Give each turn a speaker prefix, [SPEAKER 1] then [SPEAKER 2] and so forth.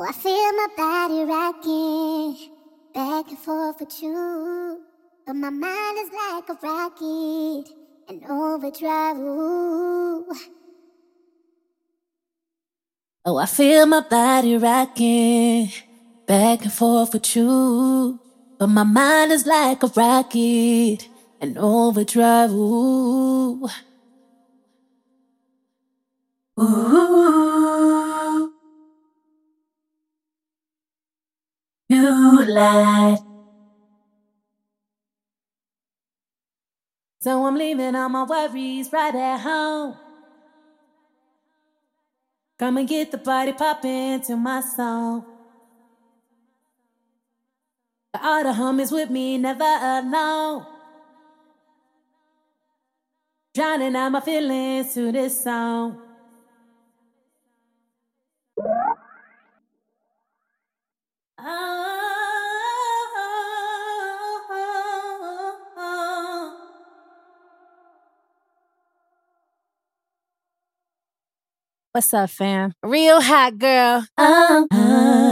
[SPEAKER 1] Oh, I feel my body rocking back and forth with you. But my mind is like a rocket in overdrive. Ooh.
[SPEAKER 2] Oh, I feel my body rocking back and forth with you. But my mind is like a rocket in overdrive. Ooh. You lied. So I'm leaving all my worries right at home. Come and get the party poppin' to my song. All the homies with me, never alone. Drowning out my feelings to this song. What's up, fam? Real hot girl. Uh, uh, uh,